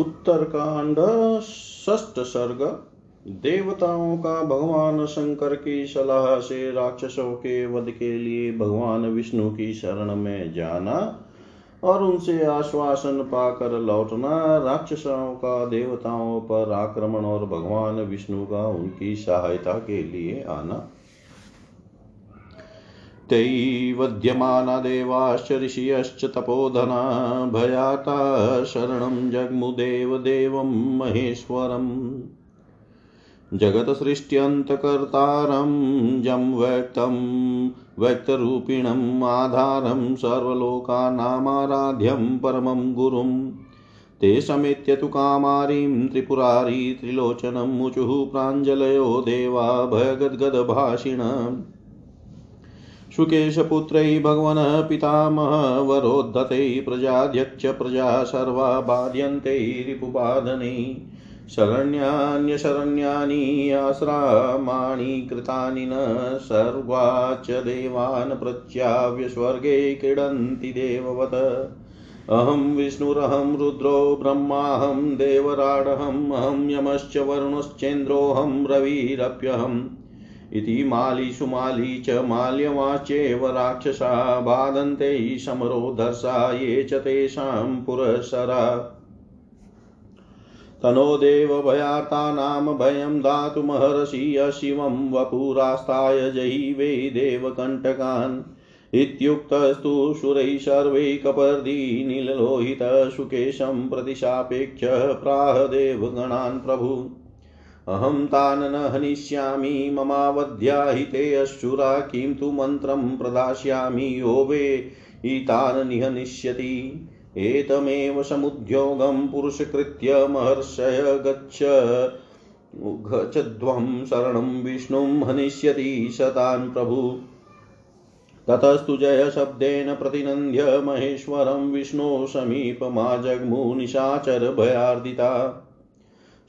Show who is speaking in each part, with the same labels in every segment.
Speaker 1: उत्तरकांड, षष्ठ सर्ग, देवताओं का भगवान शंकर की सलाह से राक्षसों के वध के लिए भगवान विष्णु की शरण में जाना और उनसे आश्वासन पाकर लौटना, राक्षसों का देवताओं पर आक्रमण और भगवान विष्णु का उनकी सहायता के लिए आना। तैवद्यमाना देवाश्च ऋषियश्च तपोधना भयाता शरणं जग्मुदेवदेवं महेश्वरम्। जगत्सृष्ट्यन्तकर्तारं, जं व्यक्तं व्यक्तरूपिणम् आधारं सर्वलोकानामाराध्यं परमं गुरुं ते समेत्य तु कामारीं, त्रिपुरारी त्रिलोचनमुचुः प्राञ्जलयो, देवा भयगद्गदभाषिण शुकेशपुत्रै भगवन् पितामहवरोद्धतै प्रजाध्यक्ष प्रजा सर्वा बाध्यन्ते रिपुबाधनै शरण्यान्यशरण्यानि आश्रामाणि कृतानि न सर्वा च देवान् प्रच्याव्य स्वर्गे क्रीडन्ति देववत्। अहं विष्णुरहं रुद्रो ब्रह्माहं देवराडहम् अहं यमश्च वरुणश्चेन्द्रोऽहं रविरप्यहम्। इति माली च माल्यवाच्येव राक्षसा बाधन्ते समरो दर्शा ये च तेषां पुरःसरा। तनो देवभयातानां भयं दातुमहर्षि शिवं वपुरास्ताय जयि देवकण्टकान्। इत्युक्तस्तु शूरैः सर्वैः कपर्दी नीललोहितशुकेशं प्रतिशापेक्ष प्राह देवगणान् प्रभु। अहं तान् न हनिष्यामि, ममावध्याहिते अश्चुरा किं तु मन्त्रं प्रदास्यामि, यो वे तान् निहनिष्यति। एतमेव समुद्योगं पुरुषकृत्य महर्षय गच्छ गच्छध्वं शरणं विष्णुं हनिष्यति शतान् प्रभु। ततस्तु जयशब्देन प्रतिनन्द्य महेश्वरं विष्णो समीपमाजग्मु निशाचर भयार्दिता।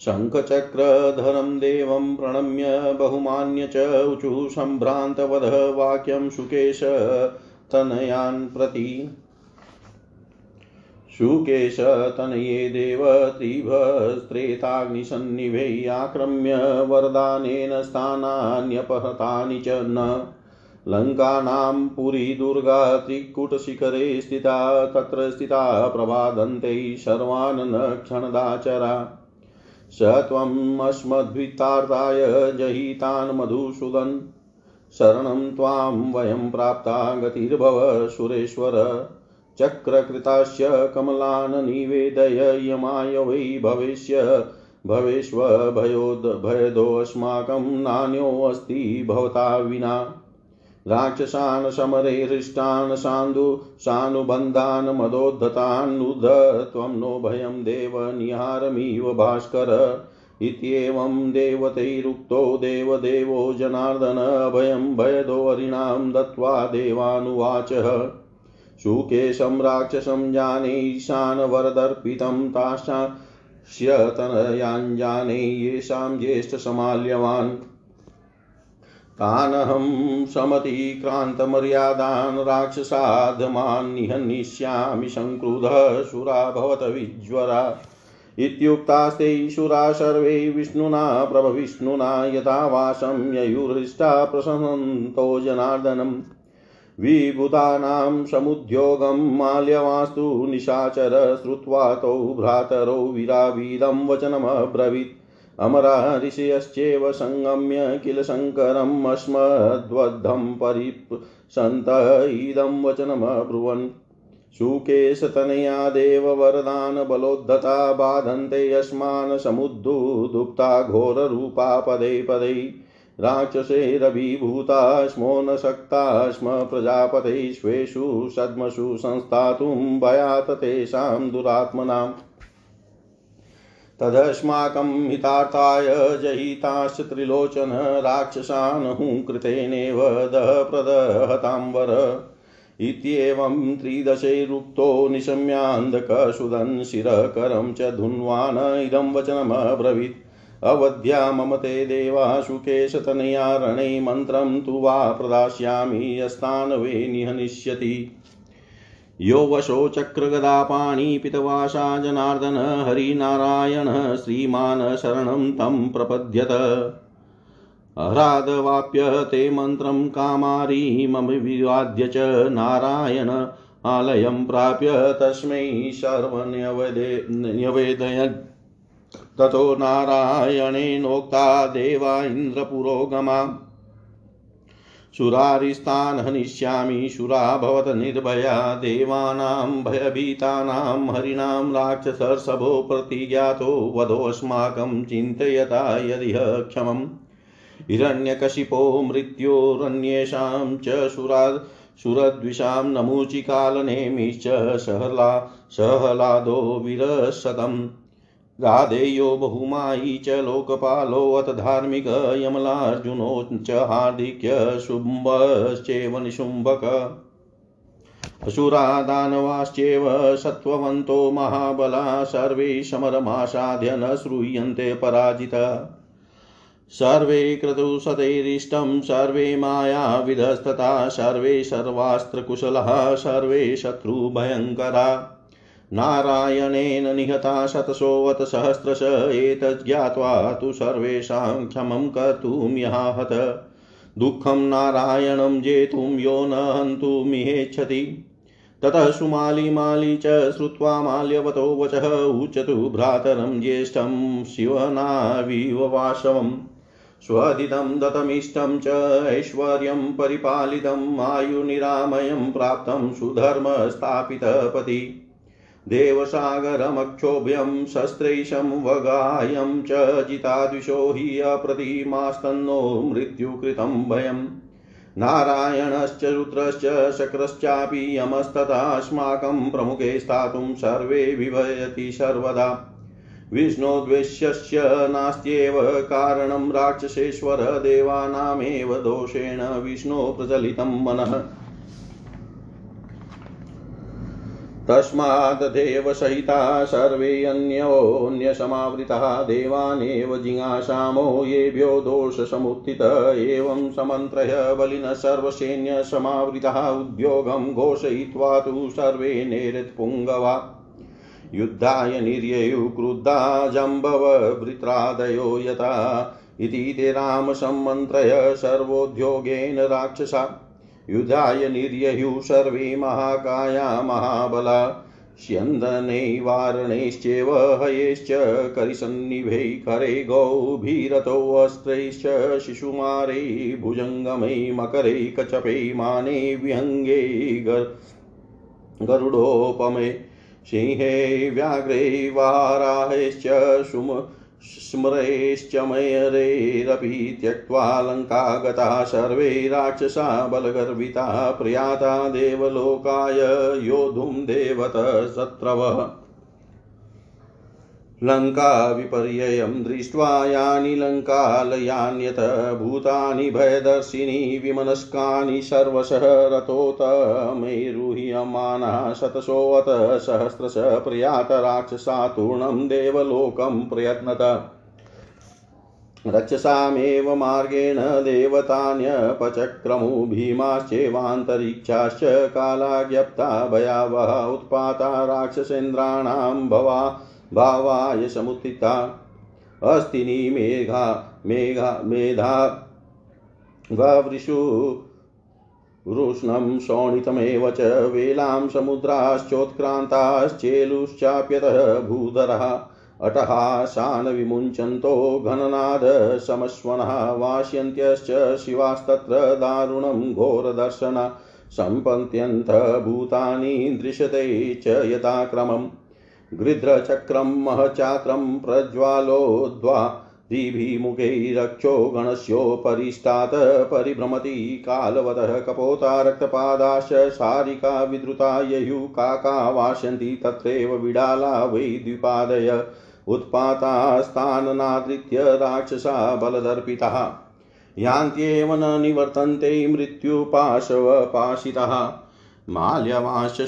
Speaker 1: शङ्खचक्रधरं देवं प्रणम्य बहुमान्य च ऊचु सम्भ्रान्तवधः वाक्यं शुकेश तनयान् प्रति। शुकेश तनये देव त्रिभस्त्रेताग्निसन्निभे आक्रम्य वरदानेन स्थानान्यपहतानि च न। लङ्कानां पुरी दुर्गा त्रिकुटशिखरे स्थिता तत्र स्थिता प्रबादन्ते सर्वान् न क्षणदाचरा स त्वमस्मद्वितार्थाय जहितान् मधुसूदन्। शरणं त्वां वयं प्राप्ता गतिर्भव सुरेश्वर। चक्रकृतास्य कमलान् निवेदय यमाय वै भविष्य भवेष्व भयोद् भयदोऽस्माकं नान्योऽस्ति भवता विना। राक्षसान् समरे हृष्टान् सान्दु सानुबन्धान् मदोद्धतान्नुध त्वं नो भयं देव निहारमिव भास्कर इत्येवं देवतैरुक्तो देवदेवो जनार्दन अभयं भयदोहरिणां दत्त्वा देवानुवाचः। सुकेशं राक्षसं जाने ईशानवरदर्पितं ताशास्यतनयाञ्जाने येषां ज्येष्ठसमाल्यवान्। तानहं समतिक्रान्तमर्यादान् राक्षसाधमान् निहनिष्यामि सङ्क्रुधः सुरा भवत विज्वरा। इत्युक्तास्ते शुरा सर्वे विष्णुना प्रभविष्णुना यथा वासं ययुर्हृष्टा प्रसन्तो जनार्दनम् विभूतानां समुद्योगं माल्यवास्तु निशाचर श्रुत्वा तौ भ्रातरौ वीरावीदं वचनमब्रवीत्। अमरा ऋषयश्चैव सङ्गम्य किल शङ्करम् अस्मद्वद्धं परिसन्त इदं वचनमब्रुवन् सुकेशतनया देववरदान बलोद्धता बाधन्ते अस्मान् समुद्धुदुप्ता घोररूपा पदे पदे। राक्षसैरभिभूता स्मो न शक्ता स्म प्रजापते स्वेषु सद्मसु संस्थातुं भयात् तेषां दुरात्मनाम्। तदस्माकं हितार्थाय जहिताश्च त्रिलोचन राक्षसान् हुङ्कृतेनेव दः प्रदहताम्बर इत्येवं त्रिदशैरुक्तो निशम्यान्धकसुदन् शिरकरं च धुन्वान् इदं वचनमब्रवीत्। अवध्या मम ते देवाशु केशतनया रणे मन्त्रं तु वा प्रदास्यामि यस्तान् वे निहनिष्यति। यो वशो चक्रगदापाणि पितवासा जनार्दन हरिनारायण श्रीमान् शरणं तं प्रपद्यत। अह्रादवाप्य ते मन्त्रं कामारी मम विवाद्य च नारायण आलयं प्राप्य तस्मै सर्वन्यवेदयत् ततो नारायणेनोक्ता देवा इन्द्रपुरोगमा। सुरारिस्तान् हनिष्यामि सुरा भवत निर्भया, देवानां भयभीतानां, हरिणां राक्षसर्षभो प्रतिज्ञातो वधोऽस्माकं चिन्तयता यदिह क्षमम्। हिरण्यकशिपो मृत्योरन्येषां च सुरा सुरद्विषां नमूचिकालनेमिश्च सहला, सहलादो विरसतम्। राधेयो बहुमायी च लोकपालोऽथ धार्मिक यमलार्जुनो च हार्दिक्य शुम्भश्चेव निशुम्भक। असुरा दानवाश्चेव सत्त्ववन्तो महाबला सर्वे समरमासाद्य न श्रूयन्ते पराजिता। सर्वे क्रतुसतैरिष्टं सर्वे मायाविधस्तथा सर्वे सर्वास्त्रकुशलः, सर्वे शत्रुभयङ्करा। नारायणेन निहता शतशोऽत सहस्रश एतज्ज्ञात्वा तु सर्वेषां क्षमं कर्तुं यहाहत दुःखं नारायणं जेतुं यो न हन्तुमिहेच्छति ततः सुमालिमाली च श्रुत्वा माल्यवतो वचः उचतु भ्रातरं ज्येष्ठं शिवनाविव वासवम् स्वदितं दतमिष्टं च ऐश्वर्यं परिपालितम् आयुनिरामयं प्राप्तं सुधर्मस्थापितपति। देवसागरमक्षोभ्यं शस्त्रैशं वगायं च जिताद्विषो हि अप्रतिमास्तन्नो मृत्युकृतं भयम्। नारायणश्च, रुद्रश्च, शक्रश्चापि यमस्तथास्माकं प्रमुखे स्थातुं सर्वे विभयति सर्वदा। विष्णोद्वेष्यस्य नास्त्येव कारणं राक्षसेश्वर देवानामेव दोषेण विष्णो प्रचलितं मनः। तस्मात् देवसहिता सर्वे अन्योन्यसमावृताः देवानेव जिज्ञासामो येभ्यो दोषसमुत्थित एवं समन्त्रय बलिनः सर्वसैन्यसमावृताः उद्योगं घोषयित्वा तु सर्वे नेरत्पुङ्गवा युद्धाय निर्ययु क्रुद्धा जम्बवभृत्रादयो यथा। इति ते रामसम्मन्त्रय सर्वोद्योगेन राक्षसा। युधाय निर्ययुः सर्वे महाकाया महाबला। स्यन्दनैवारणैश्चैव हयैश्च करिसन्निभै करे गौभीरतोऽस्त्रैश्च शिशुमारै भुजङ्गमै मकरै कचपै माने विहङ्गे गरुडोपमे सिंहे व्याघ्रे वाराहैश्च सुम स्मरैश्च मयरेरपि त्यक्त्वा लङ्का गता सर्वे राक्षसा बलगर्विता प्रयाता देवलोकाय योद्धुं देवत शत्रवः। लङ्काविपर्ययं दृष्ट्वा यानि लङ्कालयान्यत भूतानि भयदर्शिनी विमनस्कानि सर्वशः रथोतमैरुह्यमाना शतशोऽत सहस्रश प्रयात राक्षसातूर्णं देवलोकं प्रयत्नत। रक्षसामेव मार्गेण देवतान्यपचक्रमु भीमाश्चैवान्तरिक्षाश्च कालाज्ञप्ता भयावह उत्पाता राक्षसेन्द्राणां भवा भावाय समुत्थिता अस्तिनी मेघा मेघा, मेधा। ववृषु रुष्णं शोणितमेव च वेलां समुद्राश्चोत्क्रान्ताश्चेलुश्चाप्यतः भूधरः। अटहासान् विमुञ्चन्तो घननादशमश्वनः वास्यन्त्यश्च शिवास्तत्र दारुणं घोरदर्शना। सम्पन्त्यन्तभूतानि दृश्यते च यथाक्रमम्। गृध्रचक्रं महचात्रं प्रज्वालोद्वा दिभिमुखे रक्षो गणस्योपरिष्टात् परिभ्रमति कालवतः कपोता रक्तपादाश्च सारिका विद्रुता ययुः काका वास्यन्ति तत्रैव विडाला वै द्विपादय उत्पातास्ताननादृत्य राक्षसा बलदर्पितः। यान्त्येव न निवर्तन्ते मृत्युपाशवपाशितः माल्यवांश्च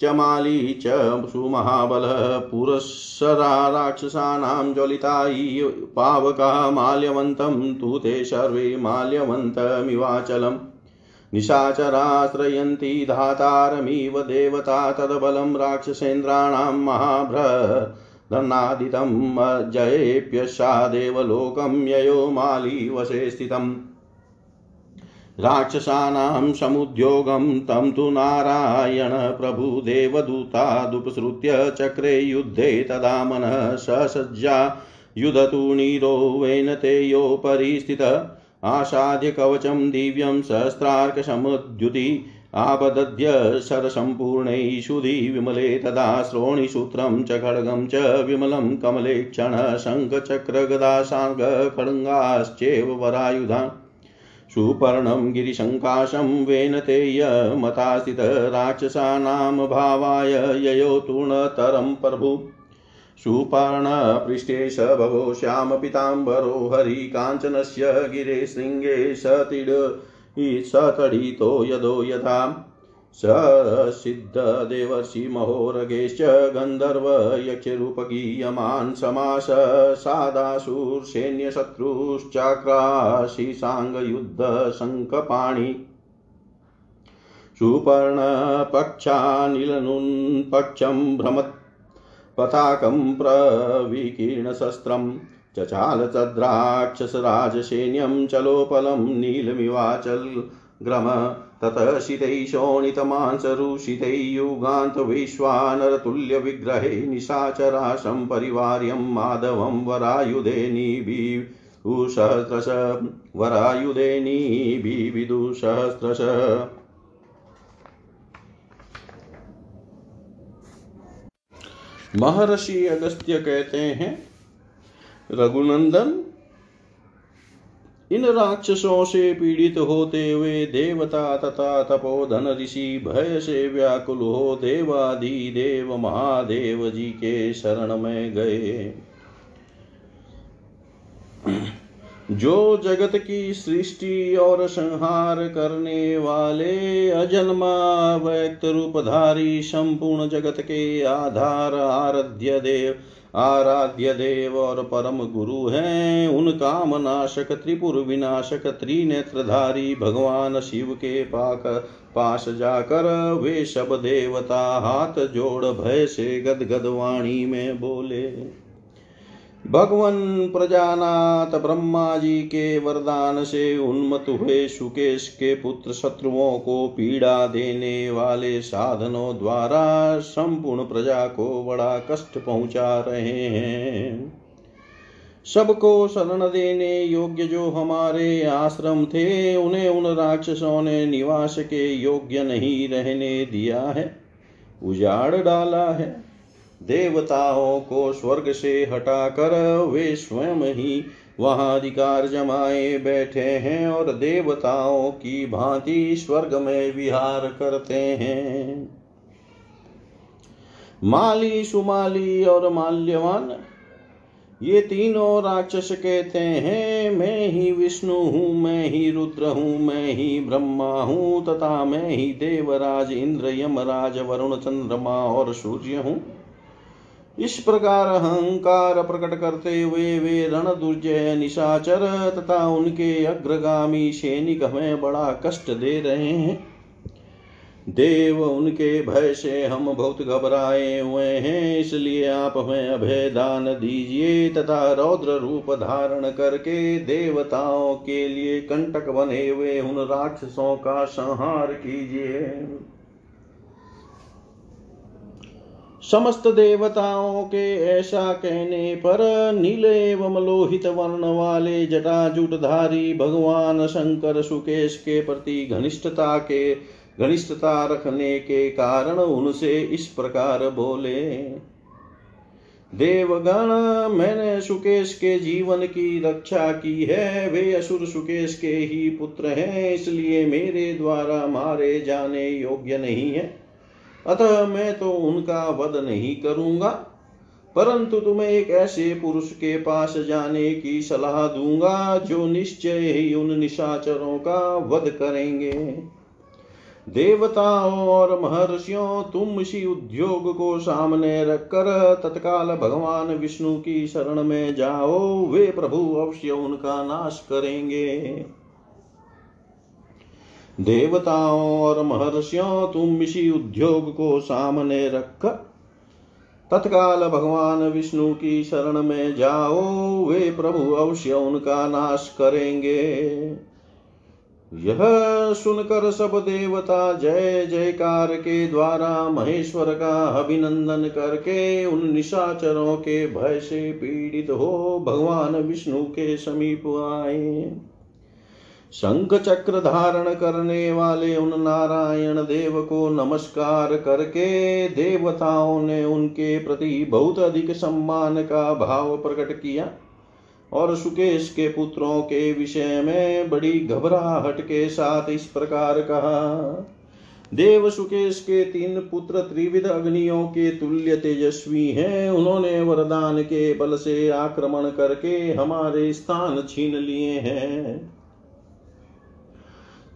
Speaker 1: सुमाली च सुमहाबलः पुरःसरा राक्षसानां ज्वलिता पावकः माल्यवन्तं, तु ते सर्वे माल्यवन्तमिवाचलम्। निशाचराश्रयन्ति धातारमिव देवता तद्बलं राक्षसेन्द्राणां महाभ्रदनादितं जयेप्यशा देवलोकं ययो माली वशे स्थितम्। राक्षसानां समुद्योगं तं तु नारायण प्रभुदेवदूतादुपसृत्य चक्रे युद्धे तदा मनः ससज्जा युधतु नीरो वेनतेयोपरि स्थित। आसाद्य कवचं दिव्यं सहस्रार्कसमुद्युति। आपदद्य शरसम्पूर्णैषुधि विमले तदा श्रोणिसूत्रं च खड्गं च विमलं कमले क्षण शङ्खचक्रगदासाङ्गखड्गाश्चेव वरायुधान्। सुपर्णं गिरिशङ्काशं वेनतेयमतास्थित राक्षसानां भावाय ययो तूर्णतरं प्रभु। सुपर्णपृष्ठे स भवो श्यामपिताम्बरो हरिकाञ्चनस्य गिरे शृङ्गे सतिड सतडितो यदो यथा। स सिद्धदेवर्षि महोरगेश्च गन्धर्वयक्षरूपगीयमान् समास सादाशुर्सैन्यशत्रुश्चाक्राशिसाङ्गयुद्धशङ्कपाणि सुपर्णपक्षानिलनुन्पक्षं भ्रमत् पताकं प्रविकीर्णशस्त्रं चचालचद्राक्षसराजसैन्यं चलोपलं नीलमिवाचल ग्रम ततः शितैः शोणितमांसरुषितैः युगान्तविश्वानरतुल्यविग्रहे निशाचराशं परिवार्यं माधवं वरायुधे निबिदुसहस्रश वरायुधे निबिदुसहस्रश महर्षि अगस्त्य कहते हैं, रघुनंदन इन राक्षसों से पीड़ित होते हुए देवता तथा तपोधन ऋषि भय से व्याकुल हो देवादि देव महादेव जी के शरण में गए। जो जगत की सृष्टि और संहार करने वाले अजन्मा व्यक्त रूपधारी संपूर्ण जगत के आधार आराध्य देव आराध्य देव और परम गुरु हैं। उन कामनाशक त्रिपुर विनाशक, त्रिनेत्रधारी भगवान शिव के पाक, पास जाकर वे सब देवता हाथ जोड़ भय से गदगद वाणी में बोले। भगवन प्रजानाथ ब्रह्मा जी के वरदान से उन्मत हुए सुकेश के पुत्र शत्रुओं को पीड़ा देने वाले साधनों द्वारा संपूर्ण प्रजा को बड़ा कष्ट पहुँचा रहे हैं। सबको शरण देने योग्य जो हमारे आश्रम थे, उन्हें उन राक्षसों ने निवास के योग्य नहीं रहने दिया है। उजाड़ डाला है। देवताओं को स्वर्ग से हटाकर वे स्वयं ही वहाँ अधिकार जमाए बैठे हैं और देवताओं की भांति स्वर्ग में विहार करते हैं। माली, सुमाली और माल्यवान, ये तीनों राक्षस कहते हैं, मैं ही विष्णु हूँ, मैं ही रुद्र हूँ, मैं ही ब्रह्मा हूँ, तथा मैं ही देवराज, इंद्र, यमराज, वरुण, चंद्रमा और सूर्य हूँ। इस प्रकार अहंकार प्रकट करते हुए वे रण दुर्जय निशाचर तथा उनके अग्रगामी सैनिक हमें बड़ा कष्ट दे रहे हैं। देव, उनके भय से हम बहुत घबराए हुए हैं, इसलिए आप हमें अभय दान दीजिए तथा रौद्र रूप धारण करके देवताओं के लिए कंटक बने हुए उन राक्षसों का संहार कीजिए। समस्त देवताओं के ऐसा कहने पर नील एवं लोहित वर्ण वाले जटाजुटधारी भगवान शंकर सुकेश के प्रति घनिष्ठता के, घनिष्ठता रखने के कारण उनसे इस प्रकार बोले। देवगण, मैंने सुकेश के जीवन की रक्षा की है, वे असुर सुकेश के ही पुत्र हैं, इसलिए मेरे द्वारा मारे जाने योग्य नहीं है। अतः मैं तो उनका वध नहीं करूँगा, परंतु तुम्हें एक ऐसे पुरुष के पास जाने की सलाह दूँगा, जो निश्चय ही उन निशाचरों का वध करेंगे। देवताओं और महर्षियों, तुम इसी उद्योग को सामने रखकर तत्काल भगवान विष्णु की शरण में जाओ, वे प्रभु अवश्य उनका नाश करेंगे। देवताओं और महर्षियों, तुम इसी उद्योग को सामने रख। तत्काल भगवान विष्णु की शरण में जाओ, वे प्रभु अवश्य उनका नाश करेंगे। यह सुनकर सब देवता जय जयकार के द्वारा महेश्वर का अभिनंदन करके उन निशाचरों के भय से पीड़ित हो भगवान विष्णु के समीप आए। शंख चक्र धारण करने वाले उन नारायण देव को नमस्कार करके देवताओं ने उनके प्रति बहुत अधिक सम्मान का भाव प्रकट किया और सुकेश के पुत्रों के विषय में बड़ी घबराहट के साथ इस प्रकार कहा, देव सुकेश के तीन पुत्र त्रिविध अग्नियों के तुल्य तेजस्वी हैं। उन्होंने वरदान के बल से आक्रमण करके हमारे स्थान छीन लिए हैं।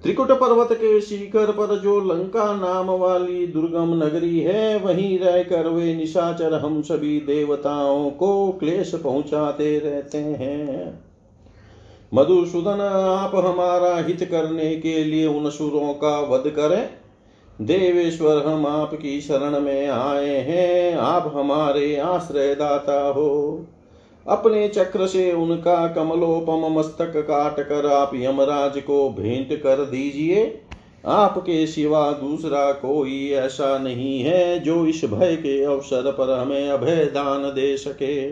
Speaker 1: त्रिकुट पर्वत के शिखर पर जो लंका नाम वाली दुर्गम नगरी है, वहीं रहकर वे निशाचर हम सभी देवताओं को क्लेश पहुंचाते रहते हैं। मधुसूदन, आप हमारा हित करने के लिए उन सुरों का वध करें। देवेश्वर, हम आपकी शरण में आए हैं, आप हमारे आश्रयदाता हो। अपने चक्र से उनका कमलोपम मस्तक काट कर आप यमराज को भेंट कर दीजिए। आपके सिवा दूसरा कोई ऐसा नहीं है जो इस भय के अवसर पर हमें अभय दान दे सके।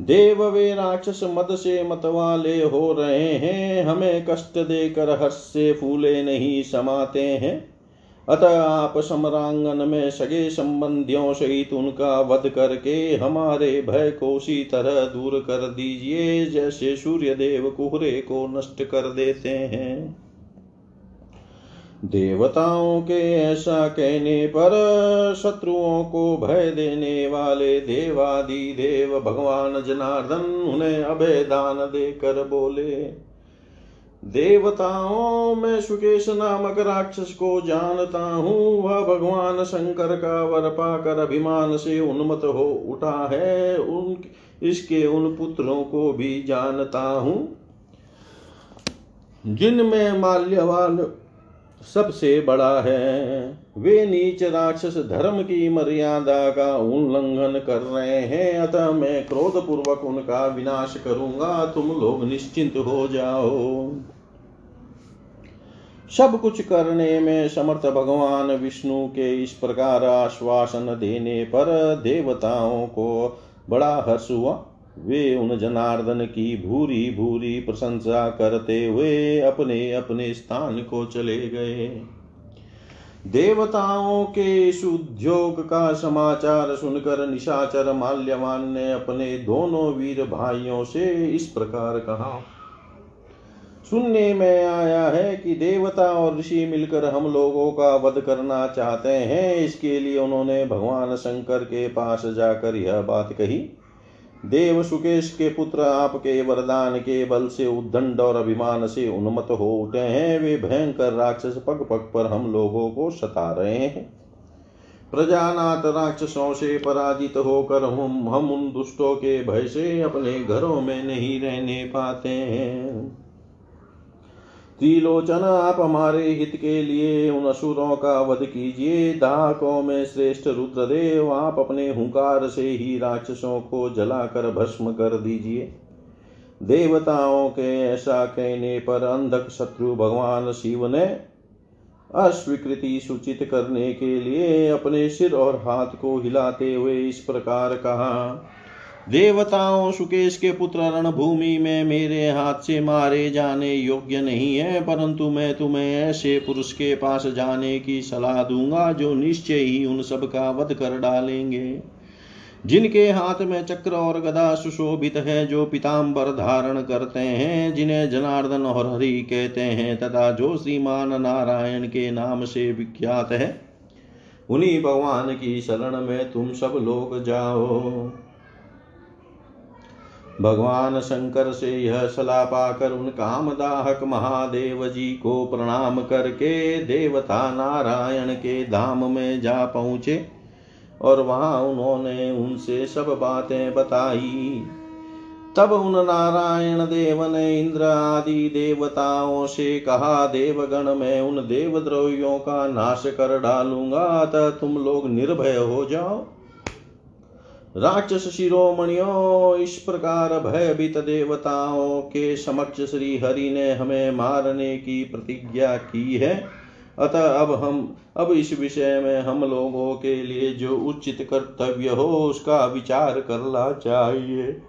Speaker 1: देव वे राक्षस मद से मतवाले हो रहे हैं, हमें कष्ट देकर हर्ष से फूले नहीं समाते हैं। अतः आप समरांगन में सगे संबंधियों सहित उनका वध करके हमारे भय को उसी तरह दूर कर दीजिए, जैसे सूर्य देव कुहरे को नष्ट कर देते हैं। देवताओं के ऐसा कहने पर शत्रुओं को भय देने वाले देवादि देव भगवान जनार्दन उन्हें अभय दान देकर बोले देवताओं में सुकेश नामक राक्षस को जानता हूँ। वह भगवान शंकर का वर पाकर अभिमान से उन्मत हो उठा है। उन, इसके उन पुत्रों को भी जानता हूँ। जिनमें माल्यवान सबसे बड़ा है। वे नीच राक्षस धर्म की मर्यादा का उल्लंघन कर रहे हैं। अतः मैं क्रोध पूर्वक उनका विनाश करूँगा। तुम लोग निश्चिंत हो जाओ। सब कुछ करने में समर्थ भगवान विष्णु के इस प्रकार आश्वासन देने पर देवताओं को बड़ा हर्ष हुआ। वे उन जनार्दन की भूरी भूरी प्रशंसा करते हुए अपने अपने स्थान को चले गए। देवताओं के उद्योग का समाचार सुनकर निशाचर माल्यवान ने अपने दोनों वीर भाइयों से इस प्रकार कहा, सुनने में आया है कि देवता और ऋषि मिलकर हम लोगों का वध करना चाहते हैं। इसके लिए उन्होंने भगवान शंकर के पास जाकर यह बात कही। देव सुकेश के पुत्र आपके वरदान के बल से उद्दंड और अभिमान से उन्मत हो उठे हैं। वे भयंकर राक्षस पग पग पर हम लोगों को सता रहे हैं। प्रजानाथ राक्षसों से पराजित होकर हम हम उन दुष्टों के भय से अपने घरों में नहीं रहने पाते हैं। त्रिलोचन आप हमारे हित के लिए उन असुरों का वध कीजिए। दाहकों में श्रेष्ठ रुद्रदेव आप अपने हुंकार से ही राक्षसों को जलाकर भस्म कर दीजिए। देवताओं के ऐसा कहने पर अंधक शत्रु भगवान शिव ने अस्वीकृति सूचित करने के लिए अपने सिर और हाथ को हिलाते हुए इस प्रकार कहा देवताओं सुकेश के पुत्र रणभूमि में मेरे हाथ से मारे जाने योग्य नहीं है, परंतु मैं तुम्हें ऐसे पुरुष के पास जाने की सलाह दूँगा जो निश्चय ही उन सब का वध कर डालेंगे। जिनके हाथ में चक्र और गदा सुशोभित है, जो पिताम्बर धारण करते हैं, जिन्हें जनार्दन और हरि कहते हैं, तथा जो श्रीमान नारायण के नाम से विख्यात है, उन्हीं भगवान की शरण में तुम सब लोग जाओ। भगवान शंकर से यह सलाह पाकर उन कामदाहक महादेव जी को प्रणाम करके देवता नारायण के धाम में जा पहुँचे और वहाँ उन्होंने उनसे सब बातें बताई। तब उन नारायण देव ने इंद्र आदि देवताओं से कहा, देवगण, मैं उन देवद्रोहियों का नाश कर डालूँगा, अतः तुम लोग निर्भय हो जाओ। राक्षस शिरोमणियों इस प्रकार भयभीत देवताओं के समक्ष श्री हरि ने हमें मारने की प्रतिज्ञा की है। अतः अब हम, अब इस विषय में हम लोगों के लिए जो उचित कर्तव्य हो, उसका विचार करना चाहिए।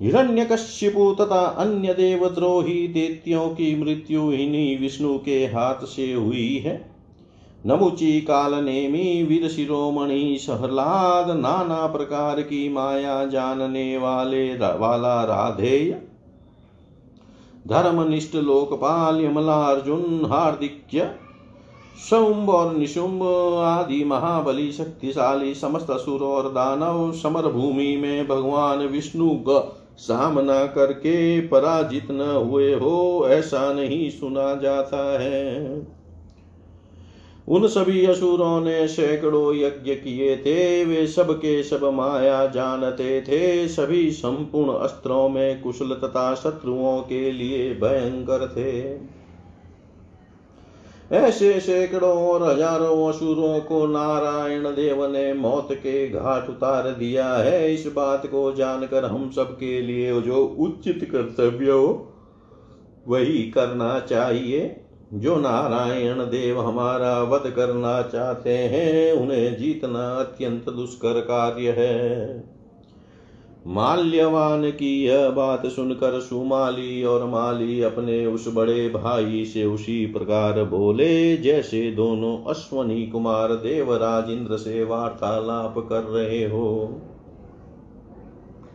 Speaker 1: हिरण्यकश्यपु तथा अन्य देवद्रोही देत्यों की मृत्यु इन्हीं विष्णु के हाथ से हुई है। नमुची काल नेमी वीर शिरोमणि सहलाद नाना प्रकार की माया जानने वाले वाला राधेय। धर्मनिष्ठ लोकपाल यमला अर्जुन हार्दिक्य शुंभ और निशुंभ आदि महाबली शक्तिशाली समस्त असुर और दानव समर भूमि में भगवान विष्णु का सामना करके पराजित न हुए हो, ऐसा नहीं सुना जाता है। उन सभी असुरों ने सैकड़ों यज्ञ किए थे, वे सब के सब माया जानते थे। सभी संपूर्ण अस्त्रों में कुशल तथा शत्रुओं के लिए भयंकर थे। ऐसे सैकड़ों और हज़ारों असुरों को नारायण देव ने मौत के घाट उतार दिया है। इस बात को जानकर हम सब के लिए जो उचित कर्तव्य हो, वही करना चाहिए। जो नारायण देव हमारा वध करना चाहते हैं, उन्हें जीतना अत्यंत दुष्कर कार्य है। माल्यवान की यह बात सुनकर सुमाली और माली अपने उस बड़े भाई से उसी प्रकार बोले, जैसे दोनों अश्वनी कुमार देवराज इंद्र से वार्तालाप कर रहे हो।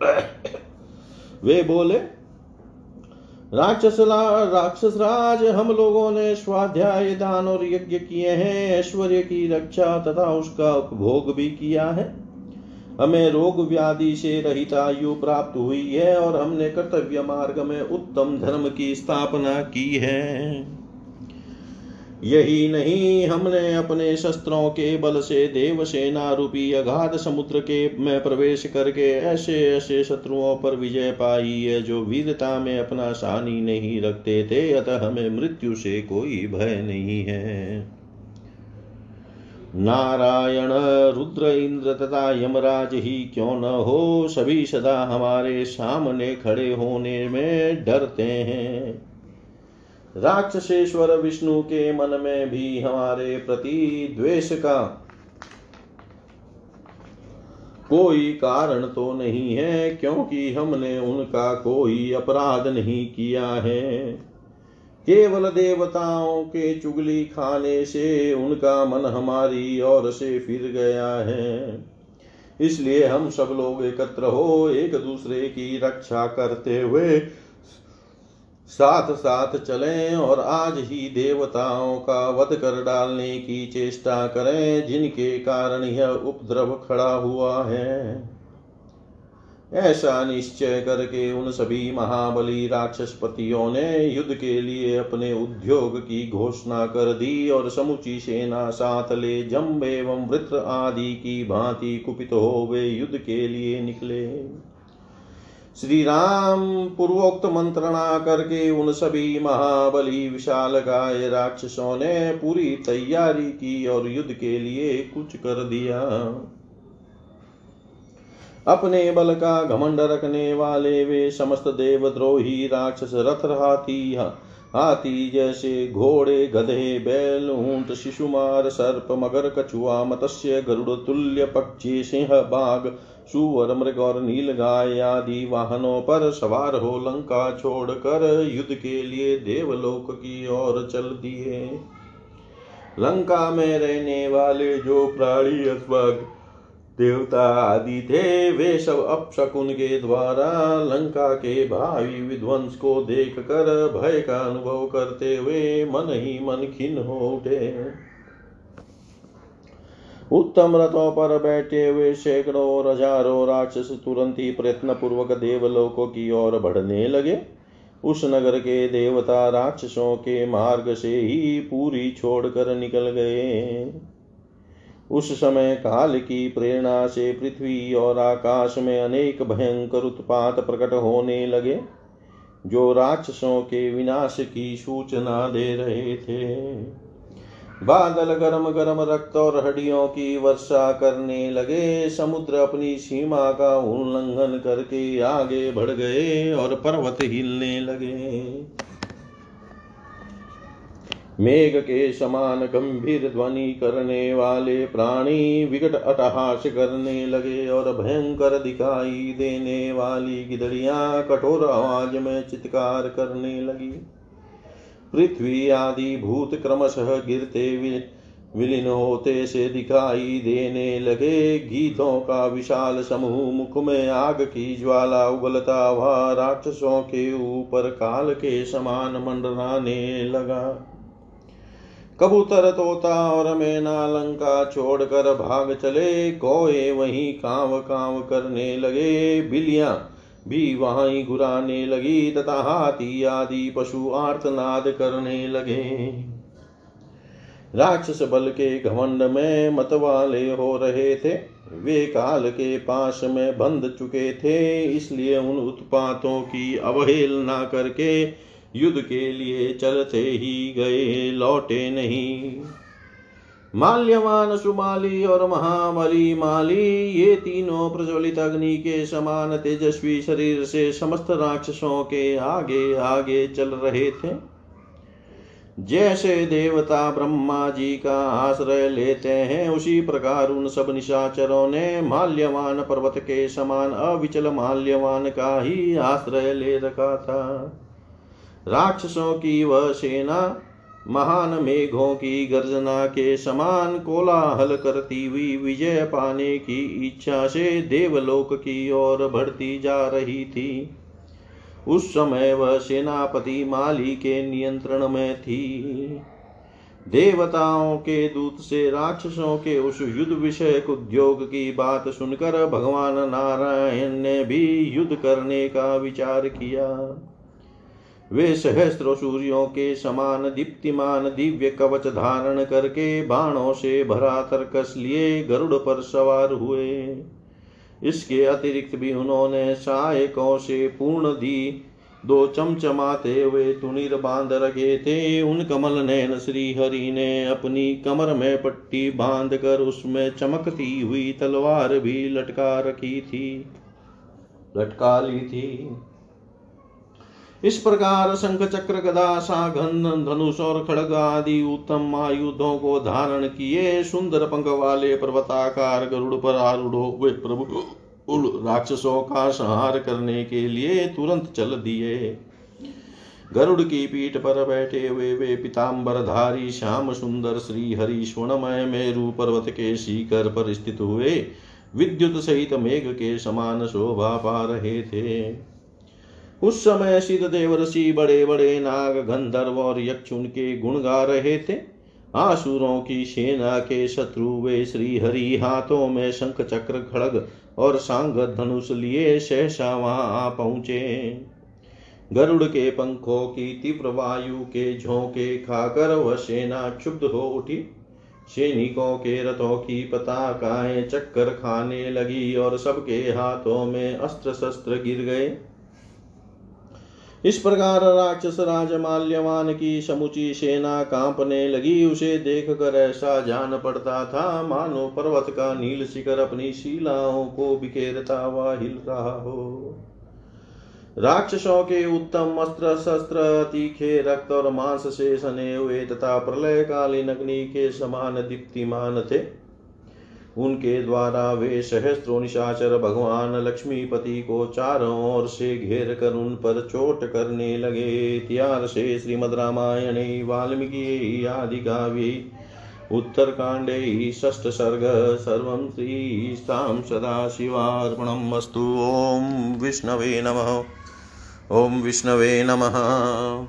Speaker 1: वे बोले राक्षस राक्षस राज हम लोगों ने स्वाध्याय दान और यज्ञ किए हैं। ऐश्वर्य की रक्षा तथा उसका उपभोग भी किया है। हमें रोग व्याधि से रहित आयु प्राप्त हुई है और हमने कर्तव्य मार्ग में उत्तम धर्म की स्थापना की है। यही नहीं हमने अपने शस्त्रों के बल से देव सेना रूपी अगाध समुद्र के में प्रवेश करके ऐसे ऐसे शत्रुओं पर विजय पाई है जो वीरता में अपना सानी नहीं रखते थे, अतः हमें मृत्यु से कोई भय नहीं है। नारायण, रुद्र, इंद्र तथा यमराज ही क्यों न हो, सभी सदा हमारे सामने खड़े होने में डरते हैं। राक्षसेश्वर विष्णु के मन में भी हमारे प्रति द्वेष का कोई कारण तो नहीं है, क्योंकि हमने उनका कोई अपराध नहीं किया है। केवल देवताओं के चुगली खाने से उनका मन हमारी ओर से फिर गया है। इसलिए हम सब लोग एकत्र हो एक दूसरे की रक्षा करते हुए साथ साथ चलें और आज ही देवताओं का वध कर डालने की चेष्टा करें, जिनके कारण यह उपद्रव खड़ा हुआ है। ऐसा निश्चय करके उन सभी महाबली राक्षसपतियों ने युद्ध के लिए अपने उद्योग की घोषणा कर दी और समुची सेना साथ ले जम्ब एवं वृत्र आदि की भांति कुपित हो वे युद्ध के लिए निकले। श्री राम पूर्वोक्त मंत्रणा करके उन सभी महाबली विशाल गाय राक्षसों ने पूरी तैयारी की और युद्ध के लिए कुछ कर दिया। अपने बल का घमंड रखने वाले वे समस्त देवद्रोही राक्षस रथ हाथी हाथी जैसे घोड़े, गधे, बैल, ऊँट, शिशुमार, सर्प, मगर, कछुआ, मत्स्य, गरुड़, तुल्य, पक्षी, सिंह, बाघ सुवर मृग और नील गाय आदि वाहनों पर सवार हो लंका, छोड़कर युद्ध के लिए देवलोक की ओर चल दिए। लंका में रहने वाले जो प्राणी अथवा देवता आदि थे, वे सब अपशकुन के द्वारा लंका के भावी विध्वंस को देख कर भय का अनुभव करते हुए मन ही मन खिन हो उठे। उत्तम रथों पर बैठे हुए सैकड़ों और हज़ारों राक्षस तुरंत ही प्रयत्न पूर्वक देवलोकों की ओर बढ़ने लगे। उस नगर के देवता राक्षसों के मार्ग से ही पूरी छोड़कर निकल गए। उस समय काल की प्रेरणा से पृथ्वी और आकाश में अनेक भयंकर उत्पात प्रकट होने लगे, जो राक्षसों के विनाश की सूचना दे रहे थे। बादल गरम गरम रक्त और हड्डियों की वर्षा करने लगे। समुद्र अपनी सीमा का उल्लंघन करके आगे बढ़ गए और पर्वत हिलने लगे। मेघ के समान गंभीर ध्वनि करने वाले प्राणी विकट अटहास करने लगे और भयंकर दिखाई देने वाली गिदड़ियाँ कठोर आवाज़ में चित्कार करने लगी। पृथ्वी आदि भूत क्रमशः गिरते विलीन होते से दिखाई देने लगे। गीतों का विशाल समूह मुख में आग की ज्वाला उगलता हुआ राक्षसों के ऊपर काल के समान मंडराने लगा। कबूतर तोता और मैना लंका छोड़कर भाग चले। कोए वहीं कांव कांव करने लगे। बिलियाँ भी वहाँ ही घुराने लगी तथा हाथी आदि पशु आर्तनाद करने लगे। राक्षस बल के घमंड में मतवाले हो रहे थे। वे काल के पास में बंध चुके थे, इसलिए उन उत्पातों की अवहेलना करके युद्ध के लिए चलते ही गए, लौटे नहीं। माल्यवान सुमाली और महाबली माली, ये तीनों प्रज्वलित अग्नि के समान तेजस्वी शरीर से समस्त राक्षसों के आगे आगे चल रहे थे। जैसे देवता ब्रह्मा जी का आश्रय लेते हैं, उसी प्रकार उन सब निशाचरों ने माल्यवान पर्वत के समान अविचल माल्यवान का ही आश्रय ले रखा था। राक्षसों की वह सेना महान मेघों की गर्जना के समान कोलाहल करती हुई विजय पाने की इच्छा से देवलोक की ओर बढ़ती जा रही थी। उस समय वह सेनापति माली के नियंत्रण में थी। देवताओं के दूत से राक्षसों के उस युद्ध विषय उद्योग की बात सुनकर भगवान नारायण ने भी युद्ध करने का विचार किया। वे सहस्त्र सूर्यों के समान दीप्तिमान दिव्य कवच धारण करके बाणों से भरा तरकस लिए गरुड़ पर सवार हुए। इसके अतिरिक्त भी उन्होंने सहायकों से पूर्ण दी। दो चमचमाते हुए तुनिर बाँध रखे थे। उन कमल नैन श्री हरि ने अपनी कमर में पट्टी बाँध कर उसमें चमकती हुई तलवार भी लटका रखी थी। लटका ली थी। इस प्रकार शंख चक्र, गदा, साघन, धनुष और खड़ग आदि उत्तम आयुधों को धारण किए, सुंदर पंख वाले पर्वताकार गरुड़ पर आरूढ़ हुए प्रभु उल राक्षसों का संहार करने के लिए तुरंत चल दिए। गरुड़ की पीठ पर बैठे हुए वे पिताम्बर धारी श्याम सुंदर श्री हरि स्वर्णमय मेरु पर्वत के शिखर पर स्थित हुए विद्युत सहित मेघ के समान शोभा पा रहे थे। उस समय सिद्ध देव ऋषि बड़े बड़े नाग गंधर्व और यक्ष उनके गुण गा रहे थे। आसुरों की सेना के शत्रु वे श्री हरि हाथों में शंख चक्र खड़ग और सांग धनुष लिए सहसा वहाँ आ पहुँचे। गरुड़ के पंखों की तीव्र वायु के झोंके खाकर वह सेना क्षुब्ध हो उठी। सैनिकों के रथों की पताकाएँ चक्कर खाने लगी और सबके हाथों में अस्त्र शस्त्र गिर गए। इस प्रकार राक्षस राज माल्यवान की समुची सेना कांपने लगी। उसे देख कर ऐसा जान पड़ता था, मानो पर्वत का नील शिखर अपनी शिलाओं को बिखेरता हुआ हिल रहा हो। राक्षसों के उत्तम अस्त्र शस्त्र, तीखे रक्त और मांस से सने हुए तथा प्रलय कालीन अग्नि के समान दीप्तिमान थे। उनके द्वारा वे सहस्त्रो निशाचर भगवान लक्ष्मीपति को चारों ओर से घेर कर उन पर चोट करने लगे। इतिहास से श्रीमद रामायण, वाल्मीकि आदि काव्ये उत्तरकाण्डे षष्ठ सर्ग, सर्वं श्रीस्तां सदाशिवार्पणम् अस्तु। ॐ विष्णवे नमः। ॐ विष्णवे नमः।